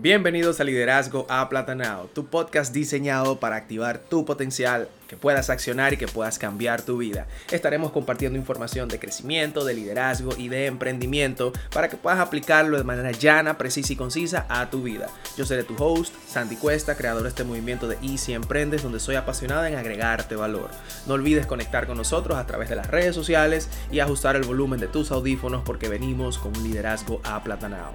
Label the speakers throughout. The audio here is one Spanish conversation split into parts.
Speaker 1: Bienvenidos a Liderazgo Aplatanado, tu podcast diseñado para activar tu potencial, que puedas accionar y que puedas cambiar tu vida. Estaremos compartiendo información de crecimiento, de liderazgo y de emprendimiento para que puedas aplicarlo de manera llana, precisa y concisa a tu vida. Yo seré tu host, Sandy Cuesta, creador de este movimiento de Easy Emprendes, donde soy apasionada en agregarte valor. No olvides conectar con nosotros a través de las redes sociales y ajustar el volumen de tus audífonos porque venimos con un liderazgo aplatanado.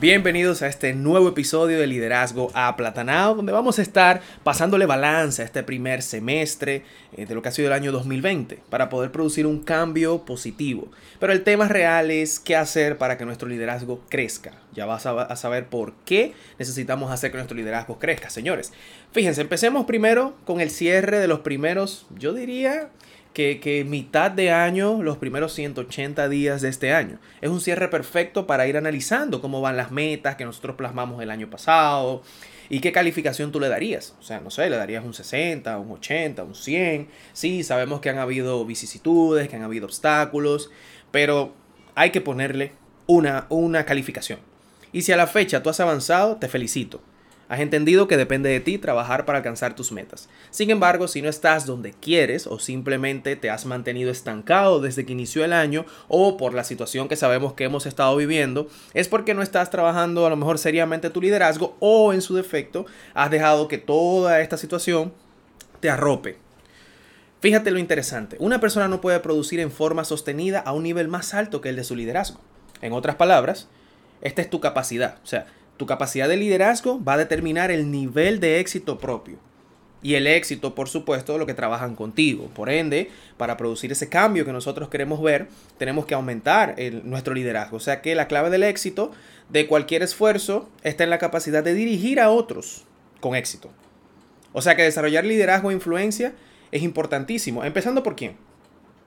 Speaker 1: Bienvenidos a este nuevo episodio de Liderazgo Aplatanado, donde vamos a estar pasándole balance a este primer semestre eh, de lo que ha sido el año 2020 para poder producir un cambio positivo. Pero el tema real es qué hacer para que nuestro liderazgo crezca. Ya vas a, saber por qué necesitamos hacer que nuestro liderazgo crezca, señores. Fíjense, empecemos primero con el cierre de los primeros, yo diría, que, mitad de año, los primeros 180 días de este año. Es un cierre perfecto para ir analizando cómo van las metas que nosotros plasmamos el año pasado y qué calificación tú le darías. O sea, no sé, le darías un 60, un 80, un 100. Sí, sabemos que han habido vicisitudes, que han habido obstáculos, pero hay que ponerle una, una calificación. Y si a la fecha tú has avanzado, te felicito. Has entendido que depende de ti trabajar para alcanzar tus metas. Sin embargo, si no estás donde quieres o simplemente te has mantenido estancado desde que inició el año o por la situación que sabemos que hemos estado viviendo, es porque no estás trabajando a lo mejor seriamente tu liderazgo o en su defecto has dejado que toda esta situación te arrope. Fíjate lo interesante, una persona no puede producir en forma sostenida a un nivel más alto que el de su liderazgo. En otras palabras, esta es tu capacidad. O sea, tu capacidad de liderazgo va a determinar el nivel de éxito propio. Y el éxito, por supuesto, lo que trabajan contigo. Por ende, para producir ese cambio que nosotros queremos ver, tenemos que aumentar nuestro liderazgo. O sea que la clave del éxito de cualquier esfuerzo está en la capacidad de dirigir a otros con éxito. O sea que desarrollar liderazgo e influencia es importantísimo. Empezando por quién?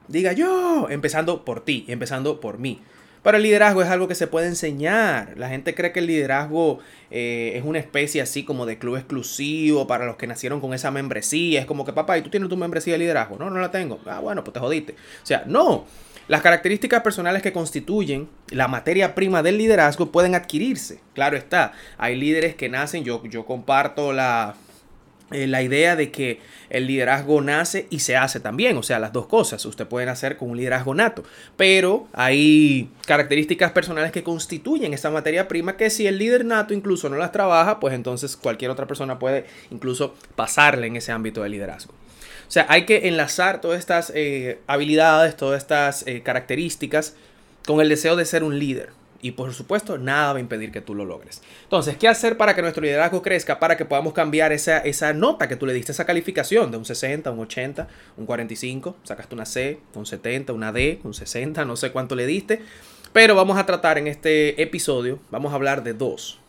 Speaker 1: Diga yo, empezando por ti, empezando por mí. Pero el liderazgo es algo que se puede enseñar. La gente cree que el liderazgo eh, es una especie así como de club exclusivo para los que nacieron con esa membresía. Es como que, papá, ¿y tú tienes tu membresía de liderazgo? No, no la tengo. Ah, bueno, pues te jodiste. O sea, no. Las características personales que constituyen la materia prima del liderazgo pueden adquirirse. Claro está. Hay líderes que nacen, yo, yo comparto la, eh, la idea de que el liderazgo nace y se hace también, o sea, las dos cosas. Usted puede nacer con un liderazgo nato, pero hay características personales que constituyen esa materia prima que si el líder nato incluso no las trabaja, pues entonces cualquier otra persona puede incluso pasarle en ese ámbito de liderazgo. O sea, hay que enlazar todas estas eh, habilidades, todas estas eh, características con el deseo de ser un líder. Y por supuesto, nada va a impedir que tú lo logres. Entonces, ¿qué hacer para que nuestro liderazgo crezca? Para que podamos cambiar esa, esa nota que tú le diste, esa calificación de un 60, un 80, un 45, sacaste una C, un 70, una D, un 60, no sé cuánto le diste. Pero vamos a tratar en este episodio, vamos a hablar de dos.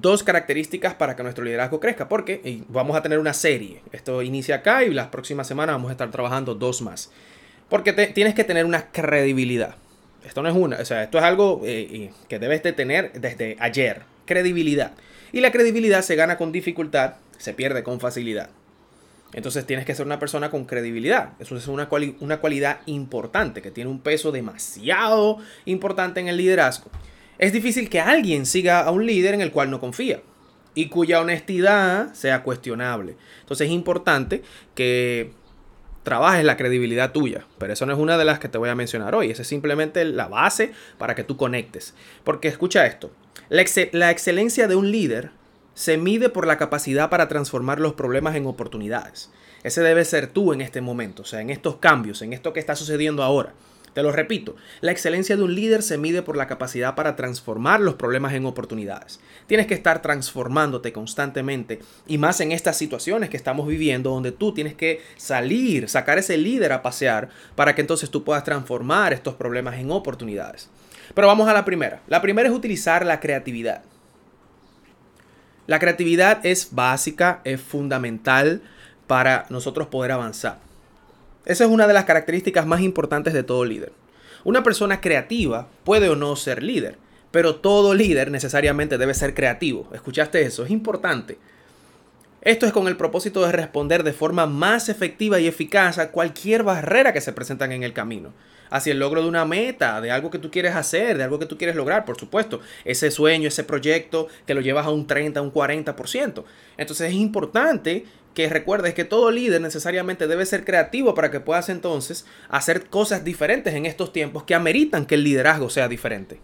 Speaker 1: Dos características para que nuestro liderazgo crezca, porque vamos a tener una serie. Esto inicia acá y las próximas semanas vamos a estar trabajando dos más. Porque tienes que tener una credibilidad. Esto no es una, o sea, esto es algo eh, que debes de tener desde ayer. Credibilidad. Y la credibilidad se gana con dificultad, se pierde con facilidad. Entonces tienes que ser una persona con credibilidad. Eso es una, una cualidad importante, que tiene un peso demasiado importante en el liderazgo. Es difícil que alguien siga a un líder en el cual no confía y cuya honestidad sea cuestionable. Entonces es importante que trabajes la credibilidad tuya. Pero eso no es una de las que te voy a mencionar hoy. Esa es simplemente la base para que tú conectes. Porque escucha esto. La, la excelencia de un líder se mide por la capacidad para transformar los problemas en oportunidades. Ese debe ser tú en este momento, o sea, en estos cambios, en esto que está sucediendo ahora. Te lo repito, la excelencia de un líder se mide por la capacidad para transformar los problemas en oportunidades. Tienes que estar transformándote constantemente y más en estas situaciones que estamos viviendo donde tú tienes que salir, sacar ese líder a pasear para que entonces tú puedas transformar estos problemas en oportunidades. Pero vamos a la primera. La primera es utilizar la creatividad. La creatividad es básica, es fundamental para nosotros poder avanzar. Esa es una de las características más importantes de todo líder. Una persona creativa puede o no ser líder, pero todo líder necesariamente debe ser creativo. ¿Escuchaste eso? Es importante. Esto es con el propósito de responder de forma más efectiva y eficaz a cualquier barrera que se presentan en el camino. Hacia el logro de una meta, de algo que tú quieres hacer, de algo que tú quieres lograr, por supuesto. Ese sueño, ese proyecto que lo llevas a un 30, un 40%. Entonces es importante que recuerdes que todo líder necesariamente debe ser creativo para que puedas entonces hacer cosas diferentes en estos tiempos que ameritan que el liderazgo sea diferente.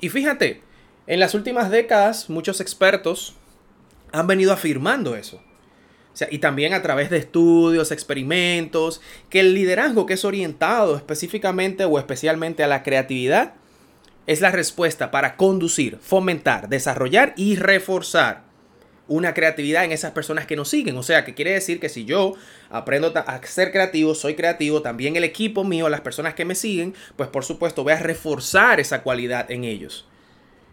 Speaker 1: Y fíjate, en las últimas décadas muchos expertos han venido afirmando eso. Y también a través de estudios, experimentos, que el liderazgo que es orientado específicamente o especialmente a la creatividad es la respuesta para conducir, fomentar, desarrollar y reforzar una creatividad en esas personas que nos siguen. O sea, que quiere decir que si yo aprendo a ser creativo, soy creativo, también el equipo mío, las personas que me siguen, pues por supuesto voy a reforzar esa cualidad en ellos.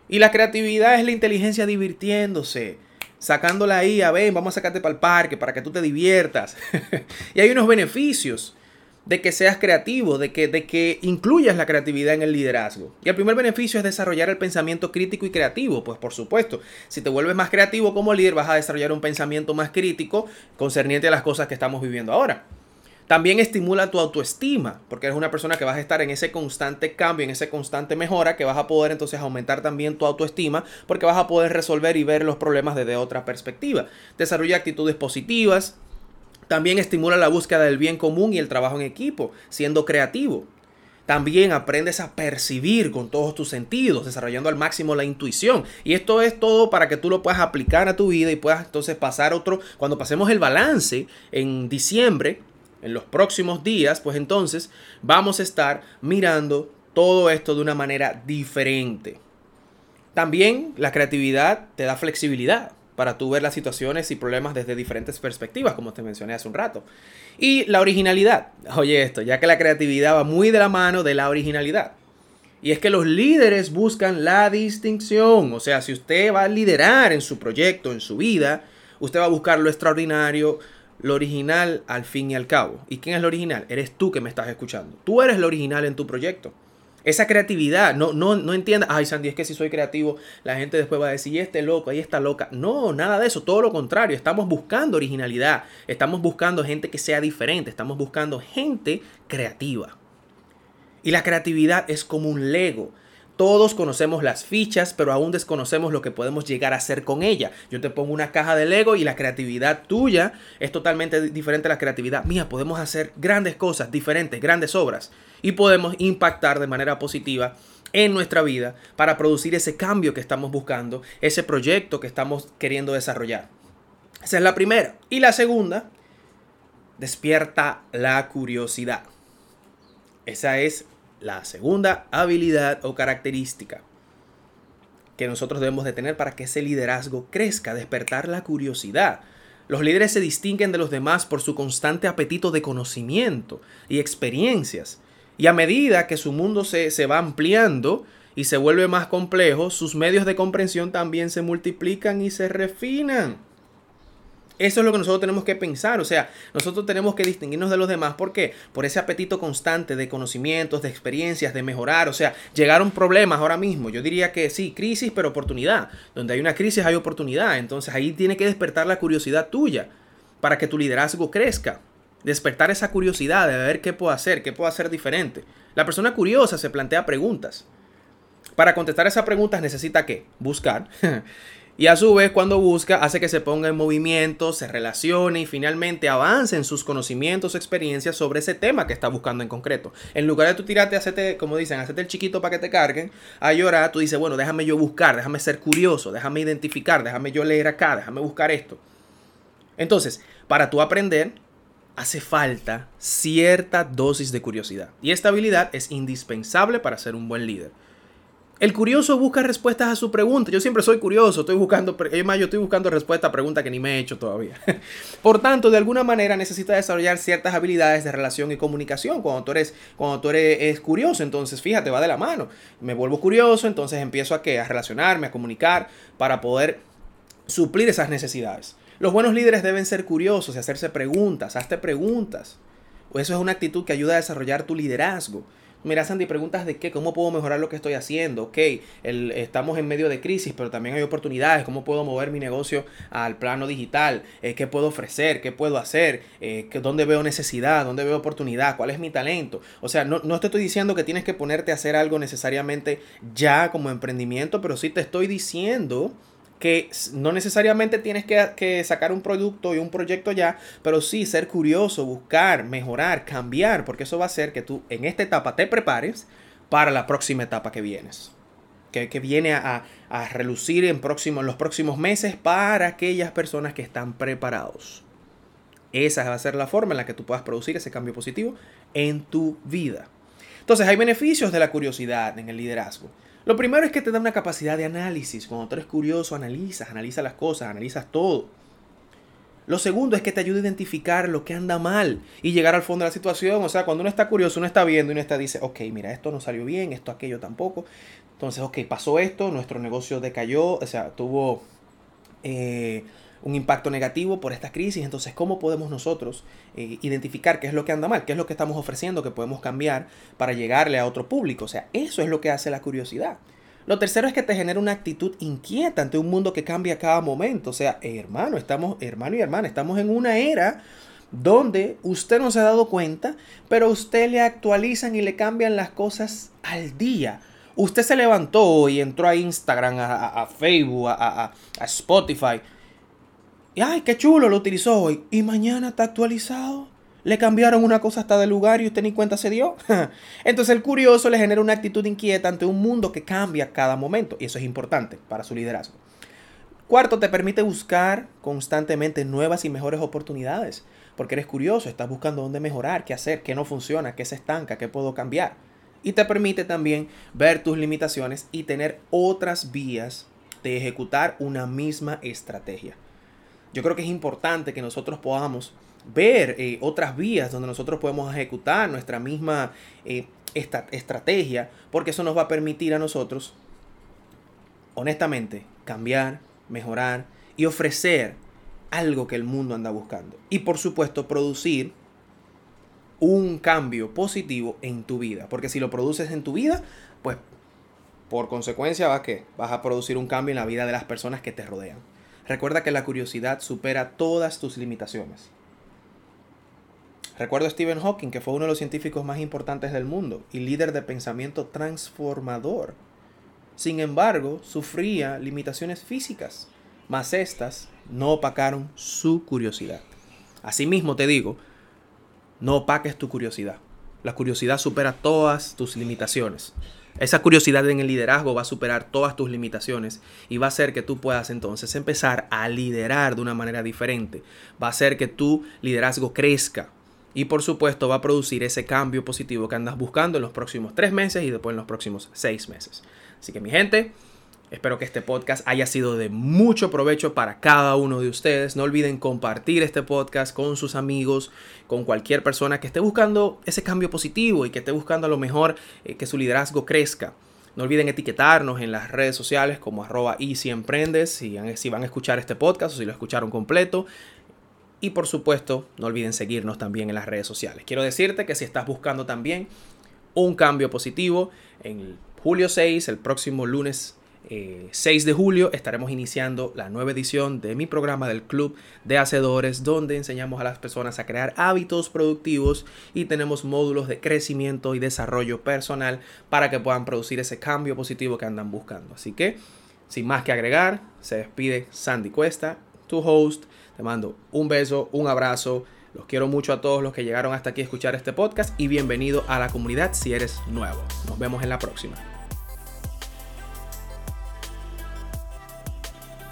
Speaker 1: Y la creatividad es la inteligencia divirtiéndose, sacándola ahí, a ver, vamos a sacarte para el parque para que tú te diviertas. y hay unos beneficios de que seas creativo, de que, de que incluyas la creatividad en el liderazgo. Y el primer beneficio es desarrollar el pensamiento crítico y creativo. Pues por supuesto, si te vuelves más creativo como líder, vas a desarrollar un pensamiento más crítico concerniente a las cosas que estamos viviendo ahora. También estimula tu autoestima, porque eres una persona que vas a estar en ese constante cambio, en ese constante mejora, que vas a poder entonces aumentar también tu autoestima, porque vas a poder resolver y ver los problemas desde otra perspectiva. Desarrolla actitudes positivas, también estimula la búsqueda del bien común y el trabajo en equipo, siendo creativo. También aprendes a percibir con todos tus sentidos, desarrollando al máximo la intuición. Y esto es todo para que tú lo puedas aplicar a tu vida y puedas entonces pasar otro. Cuando pasemos el balance en diciembre, en los próximos días, pues entonces vamos a estar mirando todo esto de una manera diferente. También la creatividad te da flexibilidad para tú ver las situaciones y problemas desde diferentes perspectivas, como te mencioné hace un rato. Y la originalidad. Oye esto, ya que la creatividad va muy de la mano de la originalidad. Y es que los líderes buscan la distinción. O sea, si usted va a liderar en su proyecto, en su vida, usted va a buscar lo extraordinario, lo original al fin y al cabo. ¿Y quién es lo original? Eres tú que me estás escuchando. Tú eres lo original en tu proyecto. Esa creatividad, no, no, no entienda, ay Sandy, es que si soy creativo, la gente después va a decir, y este loco, ahí está loca. No, nada de eso, todo lo contrario, estamos buscando originalidad, estamos buscando gente que sea diferente, estamos buscando gente creativa. Y la creatividad es como un Lego. Todos conocemos las fichas, pero aún desconocemos lo que podemos llegar a hacer con ella. Yo te pongo una caja de Lego y la creatividad tuya es totalmente diferente a la creatividad mía. Podemos hacer grandes cosas, diferentes, grandes obras. Y podemos impactar de manera positiva en nuestra vida para producir ese cambio que estamos buscando, ese proyecto que estamos queriendo desarrollar. Esa es la primera. Y la segunda, despierta la curiosidad. Esa es la segunda habilidad o característica que nosotros debemos de tener para que ese liderazgo crezca, despertar la curiosidad. Los líderes se distinguen de los demás por su constante apetito de conocimiento y experiencias. Y a medida que su mundo se, se va ampliando y se vuelve más complejo, sus medios de comprensión también se multiplican y se refinan. Eso es lo que nosotros tenemos que pensar. O sea, nosotros tenemos que distinguirnos de los demás. ¿Por qué? Por ese apetito constante de conocimientos, de experiencias, de mejorar. O sea, llegaron problemas ahora mismo. Yo diría que sí, crisis, pero oportunidad. Donde hay una crisis hay oportunidad. Entonces ahí tiene que despertar la curiosidad tuya para que tu liderazgo crezca. Despertar esa curiosidad de ver qué puedo hacer, qué puedo hacer diferente. La persona curiosa se plantea preguntas. Para contestar esas preguntas necesita qué? Buscar. Y a su vez, cuando busca, hace que se ponga en movimiento, se relacione y finalmente avance en sus conocimientos, experiencias sobre ese tema que está buscando en concreto. En lugar de tú tirarte, hacerte, como dicen, hacerte el chiquito para que te carguen, a llorar, tú dices, bueno, déjame yo buscar, déjame ser curioso, déjame identificar, déjame yo leer acá, déjame buscar esto. Entonces, para tú aprender, hace falta cierta dosis de curiosidad. Y esta habilidad es indispensable para ser un buen líder. El curioso busca respuestas a su pregunta. Yo siempre soy curioso, estoy buscando, es yo estoy buscando respuesta a preguntas que ni me he hecho todavía. Por tanto, de alguna manera necesita desarrollar ciertas habilidades de relación y comunicación cuando tú eres, cuando tú eres curioso. Entonces, fíjate, va de la mano. Me vuelvo curioso, entonces empiezo a, ¿qué? a relacionarme, a comunicar para poder suplir esas necesidades. Los buenos líderes deben ser curiosos y hacerse preguntas, hazte preguntas. Eso es una actitud que ayuda a desarrollar tu liderazgo. Mira, Sandy, preguntas de qué, cómo puedo mejorar lo que estoy haciendo. Ok, estamos en medio de crisis, pero también hay oportunidades. ¿Cómo puedo mover mi negocio al plano digital? Eh, ¿Qué puedo ofrecer? ¿Qué puedo hacer? Eh, ¿Dónde veo necesidad? ¿Dónde veo oportunidad? ¿Cuál es mi talento? O sea, no, no te estoy diciendo que tienes que ponerte a hacer algo necesariamente ya como emprendimiento, pero sí te estoy diciendo que no necesariamente tienes que, sacar un producto y un proyecto ya, pero sí ser curioso, buscar, mejorar, cambiar, porque eso va a hacer que tú en esta etapa te prepares para la próxima etapa que vienes. Que, viene a, relucir en, en los próximos meses para aquellas personas que están preparados. Esa va a ser la forma en la que tú puedas producir ese cambio positivo en tu vida. Entonces hay beneficios de la curiosidad en el liderazgo. Lo primero es que te da una capacidad de análisis. Cuando tú eres curioso, analizas, analizas las cosas, analizas todo. Lo segundo es que te ayuda a identificar lo que anda mal y llegar al fondo de la situación. O sea, cuando uno está curioso, uno está viendo y uno está dice, ok, mira, esto no salió bien, esto, aquello tampoco. Entonces, ok, pasó esto, nuestro negocio decayó, o sea, tuvo eh, un impacto negativo por esta crisis. Entonces, ¿cómo podemos nosotros eh, identificar qué es lo que anda mal? ¿Qué es lo que estamos ofreciendo que podemos cambiar para llegarle a otro público? O sea, eso es lo que hace la curiosidad. Lo tercero es que te genera una actitud inquieta ante un mundo que cambia a cada momento. O sea, hermano, estamos, hermano y hermana, estamos en una era donde usted no se ha dado cuenta, pero usted le actualizan y le cambian las cosas al día. Usted se levantó y entró a Instagram, a, Facebook, a, a Spotify ay, qué chulo, lo utilizó hoy. Y mañana está actualizado. Le cambiaron una cosa hasta de lugar y usted ni cuenta se dio. Entonces el curioso le genera una actitud inquieta ante un mundo que cambia cada momento. Y eso es importante para su liderazgo. Cuarto, te permite buscar constantemente nuevas y mejores oportunidades. Porque eres curioso, estás buscando dónde mejorar, qué hacer, qué no funciona, qué se estanca, qué puedo cambiar. Y te permite también ver tus limitaciones y tener otras vías de ejecutar una misma estrategia yo creo que es importante que nosotros podamos ver eh, otras vías donde nosotros podemos ejecutar nuestra misma eh, esta, estrategia, porque eso nos va a permitir a nosotros, honestamente, cambiar, mejorar y ofrecer algo que el mundo anda buscando. Y por supuesto, producir un cambio positivo en tu vida. Porque si lo produces en tu vida, pues por consecuencia va que vas a producir un cambio en la vida de las personas que te rodean. Recuerda que la curiosidad supera todas tus limitaciones. Recuerdo a Stephen Hawking, que fue uno de los científicos más importantes del mundo y líder de pensamiento transformador. Sin embargo, sufría limitaciones físicas, mas estas no opacaron su curiosidad. Asimismo te digo, no opaques tu curiosidad. La curiosidad supera todas tus limitaciones. Esa curiosidad en el liderazgo va a superar todas tus limitaciones y va a hacer que tú puedas entonces empezar a liderar de una manera diferente. Va a hacer que tu liderazgo crezca y por supuesto va a producir ese cambio positivo que andas buscando en los próximos tres meses y después en los próximos seis meses. Así que mi gente, Espero que este podcast haya sido de mucho provecho para cada uno de ustedes. No olviden compartir este podcast con sus amigos, con cualquier persona que esté buscando ese cambio positivo y que esté buscando a lo mejor eh, que su liderazgo crezca. No olviden etiquetarnos en las redes sociales como arroba emprendes si, si van a escuchar este podcast o si lo escucharon completo. Y por supuesto, no olviden seguirnos también en las redes sociales. Quiero decirte que si estás buscando también un cambio positivo, en julio 6, el próximo lunes 6 eh, de julio estaremos iniciando la nueva edición de mi programa del Club de Hacedores, donde enseñamos a las personas a crear hábitos productivos y tenemos módulos de crecimiento y desarrollo personal para que puedan producir ese cambio positivo que andan buscando. Así que, sin más que agregar, se despide Sandy Cuesta, tu host. Te mando un beso, un abrazo. Los quiero mucho a todos los que llegaron hasta aquí a escuchar este podcast y bienvenido a la comunidad si eres nuevo. Nos vemos en la próxima.